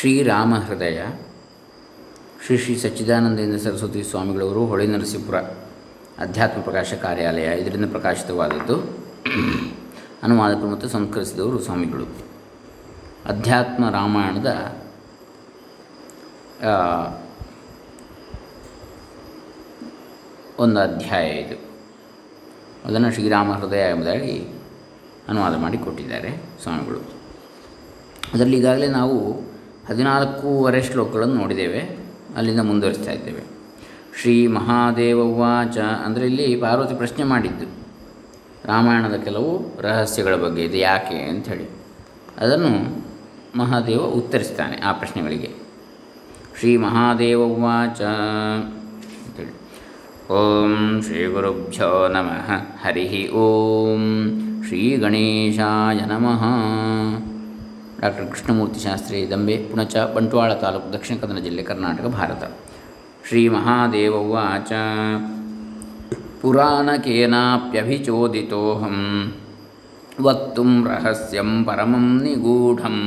ಶ್ರೀರಾಮ ಹೃದಯ ಶ್ರೀ ಶ್ರೀ ಸಚ್ಚಿದಾನಂದೇಂದ್ರ ಸರಸ್ವತಿ ಸ್ವಾಮಿಗಳವರು ಹೊಳೆ ನರಸೀಪುರ ಅಧ್ಯಾತ್ಮ ಪ್ರಕಾಶ ಕಾರ್ಯಾಲಯ ಇದರಿಂದ ಪ್ರಕಾಶಿತವಾದದ್ದು. ಅನುವಾದಕರು ಮತ್ತು ಸಂಸ್ಕರಿಸಿದವರು ಸ್ವಾಮಿಗಳು. ಅಧ್ಯಾತ್ಮ ರಾಮಾಯಣದ ಒಂದು ಅಧ್ಯಾಯ ಇದು. ಅದನ್ನು ಶ್ರೀರಾಮ ಹೃದಯ ಎಂಬುದಾಗಿ ಅನುವಾದ ಮಾಡಿ ಕೊಟ್ಟಿದ್ದಾರೆ ಸ್ವಾಮಿಗಳು. ಅದರಲ್ಲಿ ಈಗಾಗಲೇ ನಾವು ಹದಿನಾಲ್ಕೂವರೆ ಶ್ಲೋಕಗಳನ್ನು ನೋಡಿದ್ದೇವೆ, ಅಲ್ಲಿಂದ ಮುಂದುವರಿಸ್ತಾ ಇದ್ದೇವೆ. ಶ್ರೀ ಮಹಾದೇವ ಉವಾಚ ಅಂದರೆ ಇಲ್ಲಿ ಪಾರ್ವತಿ ಪ್ರಶ್ನೆ ಮಾಡಿದ್ದು. ರಾಮಾಯಣದ ಕೆಲವು ರಹಸ್ಯಗಳ ಬಗ್ಗೆ ಇದು ಯಾಕೆ ಅಂಥೇಳಿ. ಅದನ್ನು ಮಹಾದೇವ ಉತ್ತರಿಸ್ತಾನೆ ಆ ಪ್ರಶ್ನೆಗಳಿಗೆ. ಶ್ರೀ ಮಹಾದೇವ ಉವಾಚ ಅಂತೇಳಿ ಓಂ ಶ್ರೀ ಗುರುಭ್ಯೋ ನಮಃ. ಹರಿ ಓಂ. ಶ್ರೀ ಗಣೇಶಾಯ ನಮಃ. ಡಾಕ್ಟರ್ ಕೃಷ್ಣಮೂರ್ತಿ ಶಾಸ್ತ್ರಿ ದಂಬೆ ಪುಣಚ, ಬಂಟ್ವಾಳ ತಾಲೂಕು ದಕ್ಷಿಣ ಕನ್ನಡ ಜಿಲ್ಲೆ ಕರ್ನಾಟಕ, ಭಾರತ. ಶ್ರೀ ಮಹಾದೇವ ಉಚ ಪುರಾಣಕೇನಾಪ್ಯಭಿಚೋದಿತೋಹಂ, ವಕ್ತು ರಹಸ್ಯಂ ಪರಮಂ ನಿಗೂಢಂ.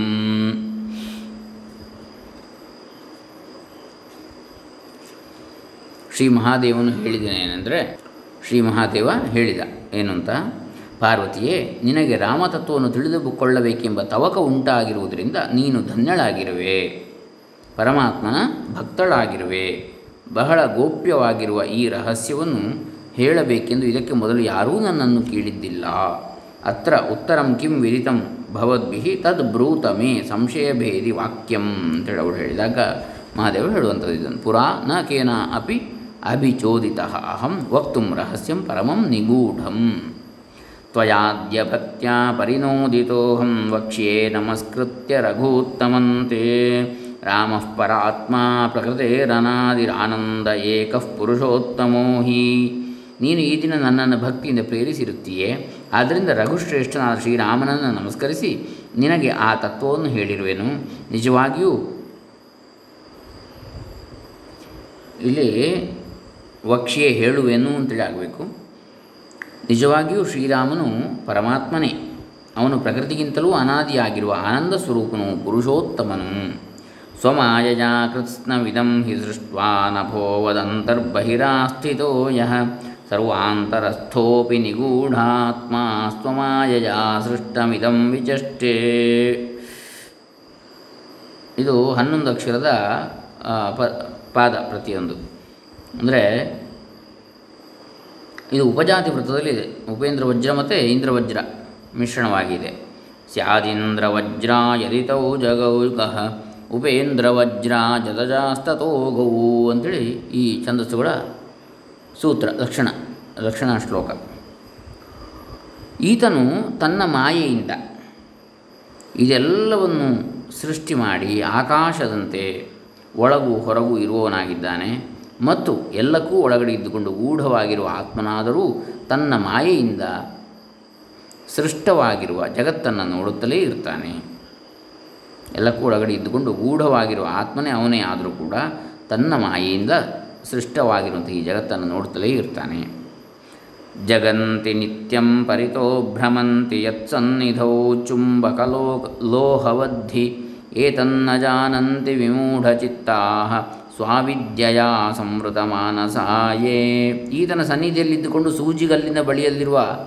ಶ್ರೀ ಮಹಾದೇವನು ಹೇಳಿದನೇನೆಂದರೆ ಶ್ರೀ ಮಹಾದೇವ ಹೇಳಿದ ಏನು ಅಂತ ಪಾರ್ವತಿಯೇ, ನಿನಗೆ ರಾಮತತ್ವವನ್ನು ತಿಳಿದುಕೊಳ್ಳಬೇಕೆಂಬ ತವಕ ಉಂಟಾಗಿರುವುದರಿಂದ ನೀನು ಧನ್ಯಳಾಗಿರುವೆ. ಪರಮಾತ್ಮನ ಭಕ್ತಳಾಗಿರುವೆ. ಬಹಳ ಗೋಪ್ಯವಾಗಿರುವ ಈ ರಹಸ್ಯವನ್ನು ಹೇಳಬೇಕೆಂದು ಇದಕ್ಕೆ ಮೊದಲು ಯಾರೂ ನನ್ನನ್ನು ಕೇಳಿದ್ದಿಲ್ಲ. ಅತ್ರ ಉತ್ತರಂ ಕಿಂ ವಿರಿತಂ ಭವದ್ಭಿ ತದ್ ಬ್ರೂತ ಮೇ ಸಂಶಯಭೇದಿ ವಾಕ್ಯಂ ಅಂತೇಳಿ ಅವಳು ಹೇಳಿದಾಗ ಮಹಾದೇವರು ಹೇಳುವಂಥದ್ದು ಇದನ್ನು. ಪುರಾ ನ ಕೇನ ಅಪಿ ಅಭಿಚೋದಿತ ಅಹಂ ವಕ್ತು ರಹಸ್ಯಂ ಪರಮಂ ನಿಗೂಢಂ. ತ್ವಯಾದ್ಯ ಭಕ್ತ್ಯಾ ಪರಿನೋದಿತೋಹಂ ವಕ್ಷ್ಯೆ ನಮಸ್ಕೃತ್ಯ ರಘೂತ್ತಮಂತೆ ರಾಮಃ ಪರಾತ್ಮಾ ಪ್ರಕೃತೇರನಾದಿರಾನಂದ ಏಕಃ ಪುರುಷೋತ್ತಮೋ ಹಿ ನೀನು ಈ ದಿನ ನನ್ನನ್ನು ಭಕ್ತಿಯಿಂದ ಪ್ರೇರಿಸಿರುತ್ತೀಯೇ? ಆದ್ದರಿಂದ ರಘುಶ್ರೇಷ್ಠನಾದ ಶ್ರೀರಾಮನನ್ನು ನಮಸ್ಕರಿಸಿ ನಿನಗೆ ಆ ತತ್ವವನ್ನು ಹೇಳಿರುವೆನು. ನಿಜವಾಗಿಯೂ ಇಲ್ಲಿ ವಕ್ಷ್ಯೆ ಹೇಳುವೆನು ಅಂತೇಳಿ ಆಗಬೇಕು. ನಿಜವಾಗಿಯೂ ಶ್ರೀರಾಮನು ಪರಮಾತ್ಮನೇ. ಅವನು ಪ್ರಕೃತಿಗಿಂತಲೂ ಅನಾದಿಯಾಗಿರುವ ಆನಂದ ಸ್ವರೂಪನು ಪುರುಷೋತ್ತಮನು. ಸ್ವಮಾಯಯ ಕೃತ್ಸ್ನವಿದಂ ಹಿ ಸೃಷ್ಟ್ವಾ ನಭೋವದಂತರ್ಬಹಿರಾಸ್ಥಿತೋ ಯಃ ಸರ್ವಾಂತರಸ್ಥೋಪಿ ನಿಗೂಢಾತ್ಮ ಸ್ವಮಾಯಯ ಸೃಷ್ಟಮಿದಂ ವಿಚಷ್ಟೇ. ಇದು ಹನ್ನೊಂದು ಅಕ್ಷರದ ಪ, ಪಾದ ಪ್ರತಿಯೊಂದು. ಅಂದರೆ ಇದು ಉಪಜಾತಿ ವೃತ್ತದಲ್ಲಿದೆ ಉಪೇಂದ್ರ ವಜ್ರ ಮತ್ತು ಇಂದ್ರವಜ್ರ ಮಿಶ್ರಣವಾಗಿದೆ. ಸ್ಯಾದಿಂದ್ರ ವಜ್ರ, ಯದಿತೌ ಜಗೌಗಃ ಉಪೇಂದ್ರ ವಜ್ರ ಜತಜಾಸ್ತೋ ಗೌ ಅಂಥೇಳಿ ಈ ಛಂದಸ್ಸುಗಳ ಸೂತ್ರ, ಲಕ್ಷಣ ಲಕ್ಷಣ ಶ್ಲೋಕ. ಈತನು ತನ್ನ ಮಾಯೆಯಿಂದ ಇದೆಲ್ಲವನ್ನು ಸೃಷ್ಟಿ ಮಾಡಿ ಆಕಾಶದಂತೆ ಒಳಗು ಹೊರಗು ಇರುವವನಾಗಿದ್ದಾನೆ. ಮತ್ತು ಎಲ್ಲಕ್ಕೂ ಒಳಗಡೆ ಇದ್ದುಕೊಂಡು ಗೂಢವಾಗಿರುವ ಆತ್ಮನಾದರೂ ತನ್ನ ಮಾಯೆಯಿಂದ ಸೃಷ್ಟವಾಗಿರುವ ಜಗತ್ತನ್ನು ನೋಡುತ್ತಲೇ ಇರ್ತಾನೆ. ಎಲ್ಲಕ್ಕೂ ಒಳಗಡೆ ಇದ್ದುಕೊಂಡು ಗೂಢವಾಗಿರುವ ಆತ್ಮನೇ ಅವನೇ ಆದರೂ ಕೂಡ ತನ್ನ ಮಾಯೆಯಿಂದ ಸೃಷ್ಟವಾಗಿರುವಂಥ ಈ ಜಗತ್ತನ್ನು ನೋಡುತ್ತಲೇ ಇರ್ತಾನೆ. ಜಗಂತಿ ನಿತ್ಯಂ ಪರಿತೋ ಭ್ರಮಂತಿ ಯತ್ಸನ್ನಿಧೌ ಚುಂಬಕಲೋ ಲೋಹವದ್ಧಿ ಏತನ್ನ ಜಾನಂತಿ ವಿಮೂಢಚಿತ್ತಾ ಸ್ವಾವಿದ್ಯಯ ಸಂವೃತ ಮಾನಸಾಯೇ ಈತನ ಸನ್ನಿಧಿಯಲ್ಲಿದ್ದುಕೊಂಡು ಸೂಜಿಗಲ್ಲಿನ ಬಳಿಯಲ್ಲಿರುವ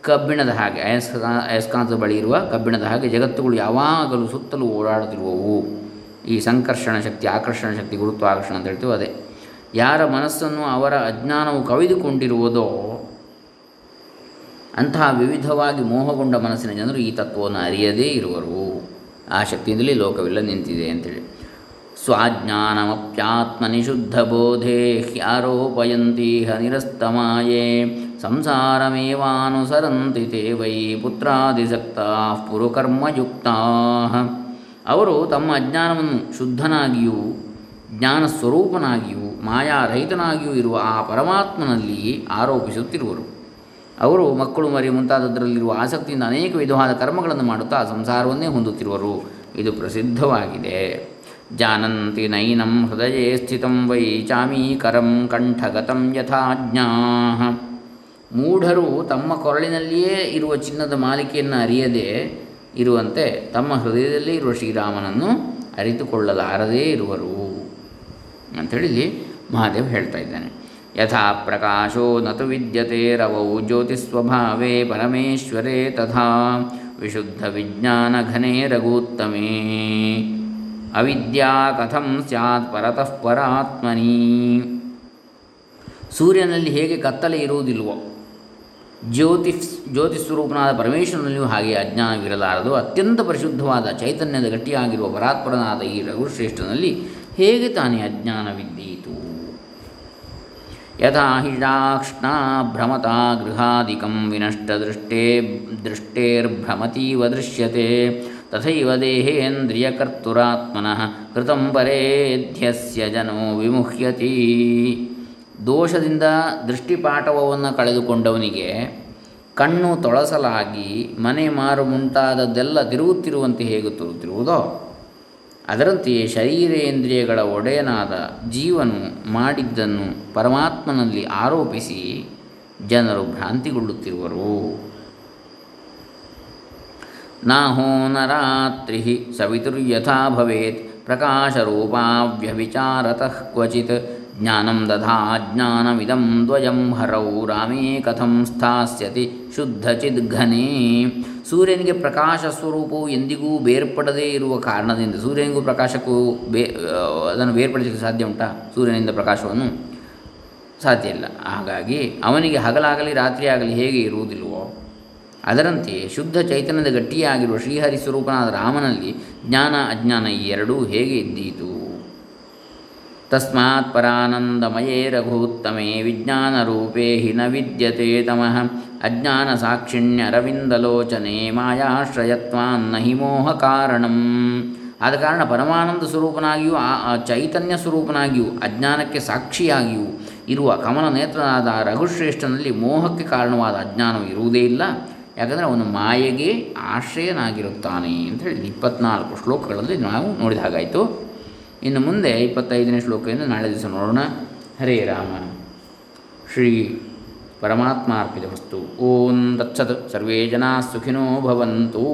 ಕಬ್ಬಿಣದ ಹಾಗೆ, ಅಯಸ್ಕ, ಅಯಸ್ಕಾಂತದ ಬಳಿ ಇರುವ ಕಬ್ಬಿಣದ ಹಾಗೆ ಜಗತ್ತುಗಳು ಯಾವಾಗಲೂ ಸುತ್ತಲೂ ಓಡಾಡುತ್ತಿರುವವು. ಈ ಸಂಕರ್ಷಣ ಶಕ್ತಿ, ಆಕರ್ಷಣ ಶಕ್ತಿ, ಗುರುತ್ವಾಕರ್ಷಣ ಅಂತ ಹೇಳ್ತೀವಿ ಅದೇ. ಯಾರ ಮನಸ್ಸನ್ನು ಅವರ ಅಜ್ಞಾನವು ಕವಿದುಕೊಂಡಿರುವುದೋ, ಅಂತಹ ವಿವಿಧವಾಗಿ ಮೋಹಗೊಂಡ ಮನಸ್ಸಿನ ಜನರು ಈ ತತ್ವವನ್ನು ಅರಿಯದೇ ಇರುವರು. ಆ ಶಕ್ತಿಯಿಂದಲೇ ಲೋಕವೆಲ್ಲ ನಿಂತಿದೆ ಅಂತೇಳಿ. ಸ್ವಾಜ್ಞಾನಮಪ್ಯಾತ್ಮನಿಶುದ್ಧಬೋಧೆ ಹ್ಯಾರೋಪಯಂತೀಹ ನಿರಸ್ತಮಾಯೇ ಸಂಸಾರಮೇವಾನುಸರಂತಿ ತೇ ವೈ ಪುತ್ರಾದಿಸಕ್ತಾ ಪುರುಕರ್ಮಯುಕ್ತಾ. ಅವರು ತಮ್ಮ ಅಜ್ಞಾನವನ್ನು ಶುದ್ಧನಾಗಿಯೂ ಜ್ಞಾನ ಸ್ವರೂಪನಾಗಿಯೂ ಮಾಯಾರಹಿತನಾಗಿಯೂ ಇರುವ ಆ ಪರಮಾತ್ಮನಲ್ಲಿ ಆರೋಪಿಸುತ್ತಿರುವರು. ಅವರು ಮಕ್ಕಳು ಮರಿ ಮುಂತಾದದರಲ್ಲಿರುವ ಆಸಕ್ತಿಯಿಂದ ಅನೇಕ ವಿಧವಾದ ಕರ್ಮಗಳನ್ನು ಮಾಡುತ್ತಾ ಸಂಸಾರವನ್ನೇ ಹೊಂದುತ್ತಿರುವರು. ಇದು ಪ್ರಸಿದ್ಧವಾಗಿದೆ. ಜಾನಂತಿ ನೈನಂ ಹೃದಯೇ ಸ್ಥಿತಂ ವೈ ಚಾಮೀಕರಂ ಕಂಠಗತಂ ಯಥಾಜ್ಞಾ ಮೂಢರು ತಮ್ಮ ಕೊರಳಿನಲ್ಲಿಯೇ ಇರುವ ಚಿನ್ನದ ಮಾಲಿಕೆಯನ್ನು ಅರಿಯದೇ ಇರುವಂತೆ ತಮ್ಮ ಹೃದಯದಲ್ಲಿ ಇರುವ ಶ್ರೀರಾಮನನ್ನು ಅರಿತುಕೊಳ್ಳಲಾರದೇ ಇರುವರು ಅಂಥೇಳಿ ಇಲ್ಲಿ ಮಹಾದೇವ್ ಹೇಳ್ತಾ ಇದ್ದಾನೆ. ಯಥಾ ಪ್ರಕಾಶೋ ನತು ವಿದ್ಯತೆ ರವೌ ಜ್ಯೋತಿಸ್ವಭಾವೇ ಪರಮೇಶ್ವರೇ ತಥಾ ವಿಶುದ್ಧ ವಿಜ್ಞಾನ ಘನೇ ರಘೂತ್ತಮೇ ಅವಿದ್ಯಾ ಕಥಂ ಸ್ಯಾತ್ ಪರತಃ ಪರಾತ್ಮನಿ. ಸೂರ್ಯನಲ್ಲಿ ಹೇಗೆ ಕತ್ತಲೆ ಇರುವುದಿಲ್ವೋ ಜ್ಯೋತಿ ಸ್ವರೂಪನಾದ ಪರಮೇಶ್ವರನಲ್ಲಿಯೂ ಹಾಗೆ ಅಜ್ಞಾನವಿರಲಾರದು. ಅತ್ಯಂತ ಪರಿಶುದ್ಧವಾದ ಚೈತನ್ಯದ ಗಟ್ಟಿಯಾಗಿರುವ ಪರಾತ್ಪರನಾದ ಈ ರಘುಶ್ರೇಷ್ಠನಲ್ಲಿ ಹೇಗೆ ತಾನೇ ಅಜ್ಞಾನವಿದ್ದೀತು? ಯಥಾ ಹಿಡಾಕ್ಷ್ಣ ಭ್ರಮತಾ ಗೃಹಾದಿಕಂ ವಿನಷ್ಟದೃಷ್ಟೇ ದೃಷ್ಟೇರ್ಭ್ರಮತೀವ ದೃಶ್ಯತೆ. ತಥೈವ ದೇಹೇಂದ್ರಿಯಕರ್ತುರಾತ್ಮನಃ ಕೃತಂ ಪರೇಧ್ಯಸ್ಯ ಜನೋ ವಿಮುಹ್ಯತಿ ದೋಷದಿಂದ ದೃಷ್ಟಿಪಾಠವನ್ನು ಕಳೆದುಕೊಂಡವನಿಗೆ ಕಣ್ಣು ತೊಳಸಲಾಗಿ ಮನೆ ಮಾರು ಮುಂತಾದದ್ದೆಲ್ಲ ತಿರುಗುತ್ತಿರುವಂತೆ ಹೇಗೆ ತಿರುಗುತ್ತಿರುವುದೋ ಅದರಂತೆಯೇ ಶರೀರೇಂದ್ರಿಯಗಳ ಒಡೆಯನಾದ ಜೀವನು ಮಾಡಿದ್ದನ್ನು ಪರಮಾತ್ಮನಲ್ಲಿ ಆರೋಪಿಸಿ ಜನರು ಭ್ರಾಂತಿಗೊಳ್ಳುತ್ತಿರುವರು. ನಾಹೋ ನರಾತ್ರಿ ಸವಿತುರ್ಯಥಾ ಭವೇತ್ ಪ್ರಕಾಶರೂಪಾವ್ಯವಿಚಾರತಃ ಕ್ವಚಿತ್ ಜ್ಞಾನಂ ದಧಾ ಜ್ಞಾನಮಿದಂ ದ್ವಯಂ ಹರೌ ರಾಮೇ ಕಥಂ ಸ್ಥಾಸ್ಯತಿ ಶುದ್ಧಚಿದ್ಘನೇ ಸೂರ್ಯನಿಗೆ ಪ್ರಕಾಶ ಸ್ವರೂಪವು ಎಂದಿಗೂ ಬೇರ್ಪಡದೇ ಇರುವ ಕಾರಣದಿಂದ ಸೂರ್ಯನಿಗೂ ಪ್ರಕಾಶಕ್ಕೂ ಬೇ ಅದನ್ನು ಬೇರ್ಪಡಿಸಲಿಕ್ಕೆ ಸಾಧ್ಯ ಉಂಟಾ? ಸೂರ್ಯನಿಂದ ಪ್ರಕಾಶವನ್ನು ಸಾಧ್ಯ ಇಲ್ಲ. ಹಾಗಾಗಿ ಅವನಿಗೆ ಹಗಲಾಗಲಿ, ರಾತ್ರಿಯಾಗಲಿ ಹೇಗೆ ಇರುವುದಿಲ್ವೋ ಅದರಂತೆ ಶುದ್ಧ ಚೈತನ್ಯದ ಗಟ್ಟಿಯಾಗಿರುವ ಶ್ರೀಹರಿ ಸ್ವರೂಪನಾದ ರಾಮನಲ್ಲಿ ಜ್ಞಾನ ಅಜ್ಞಾನ ಈ ಎರಡೂ ಹೇಗೆ ಇದ್ದೀತು? ತಸ್ಮಾತ್ ಪರಾನಂದಮಯೇ ರಘುತ್ತಮೇ ವಿಜ್ಞಾನರೂಪೇ ಹಿ ನ ವಿದ್ಯತೆ ತಮಃ ಅಜ್ಞಾನ ಸಾಕ್ಷಿಣ್ಯರವಿಂದಲೋಚನೆ ಮಾಯಾಶ್ರಯತ್ವಾನ್ನ ಹಿ ಮೋಹ ಕಾರಣಂ. ಆದ ಕಾರಣ ಪರಮಾನಂದ ಸ್ವರೂಪನಾಗಿಯೂ, ಆ ಚೈತನ್ಯ ಸ್ವರೂಪನಾಗಿಯೂ, ಅಜ್ಞಾನಕ್ಕೆ ಸಾಕ್ಷಿಯಾಗಿಯೂ ಇರುವ ಕಮಲ ನೇತ್ರನಾದ ರಘುಶ್ರೇಷ್ಠನಲ್ಲಿ ಮೋಹಕ್ಕೆ ಕಾರಣವಾದ ಅಜ್ಞಾನವು ಇರುವುದೇ ಇಲ್ಲ. ಯಾಕಂದರೆ ಅವನು ಮಾಯೆಗೆ ಆಶ್ರಯನಾಗಿರುತ್ತಾನೆ ಅಂತ ಹೇಳಿದ್ವಿ ಇಪ್ಪತ್ನಾಲ್ಕು ಶ್ಲೋಕಗಳಲ್ಲಿ ನಾವು ನೋಡಿದ ಹಾಗಾಯಿತು. ಇನ್ನು ಮುಂದೆ ಇಪ್ಪತ್ತೈದನೇ ಶ್ಲೋಕದಿಂದ ನಾಳೆ ದಿವಸ ನೋಡೋಣ. ಹರೇ ರಾಮ. ಶ್ರೀ ಪರಮಾತ್ಮಾರ್ಪಿತ ವಸ್ತು. ಓಂ ತತ್ಸತ್. ಸರ್ವೇ ಜನಾ ಸುಖಿನೋ ಭವಂತು.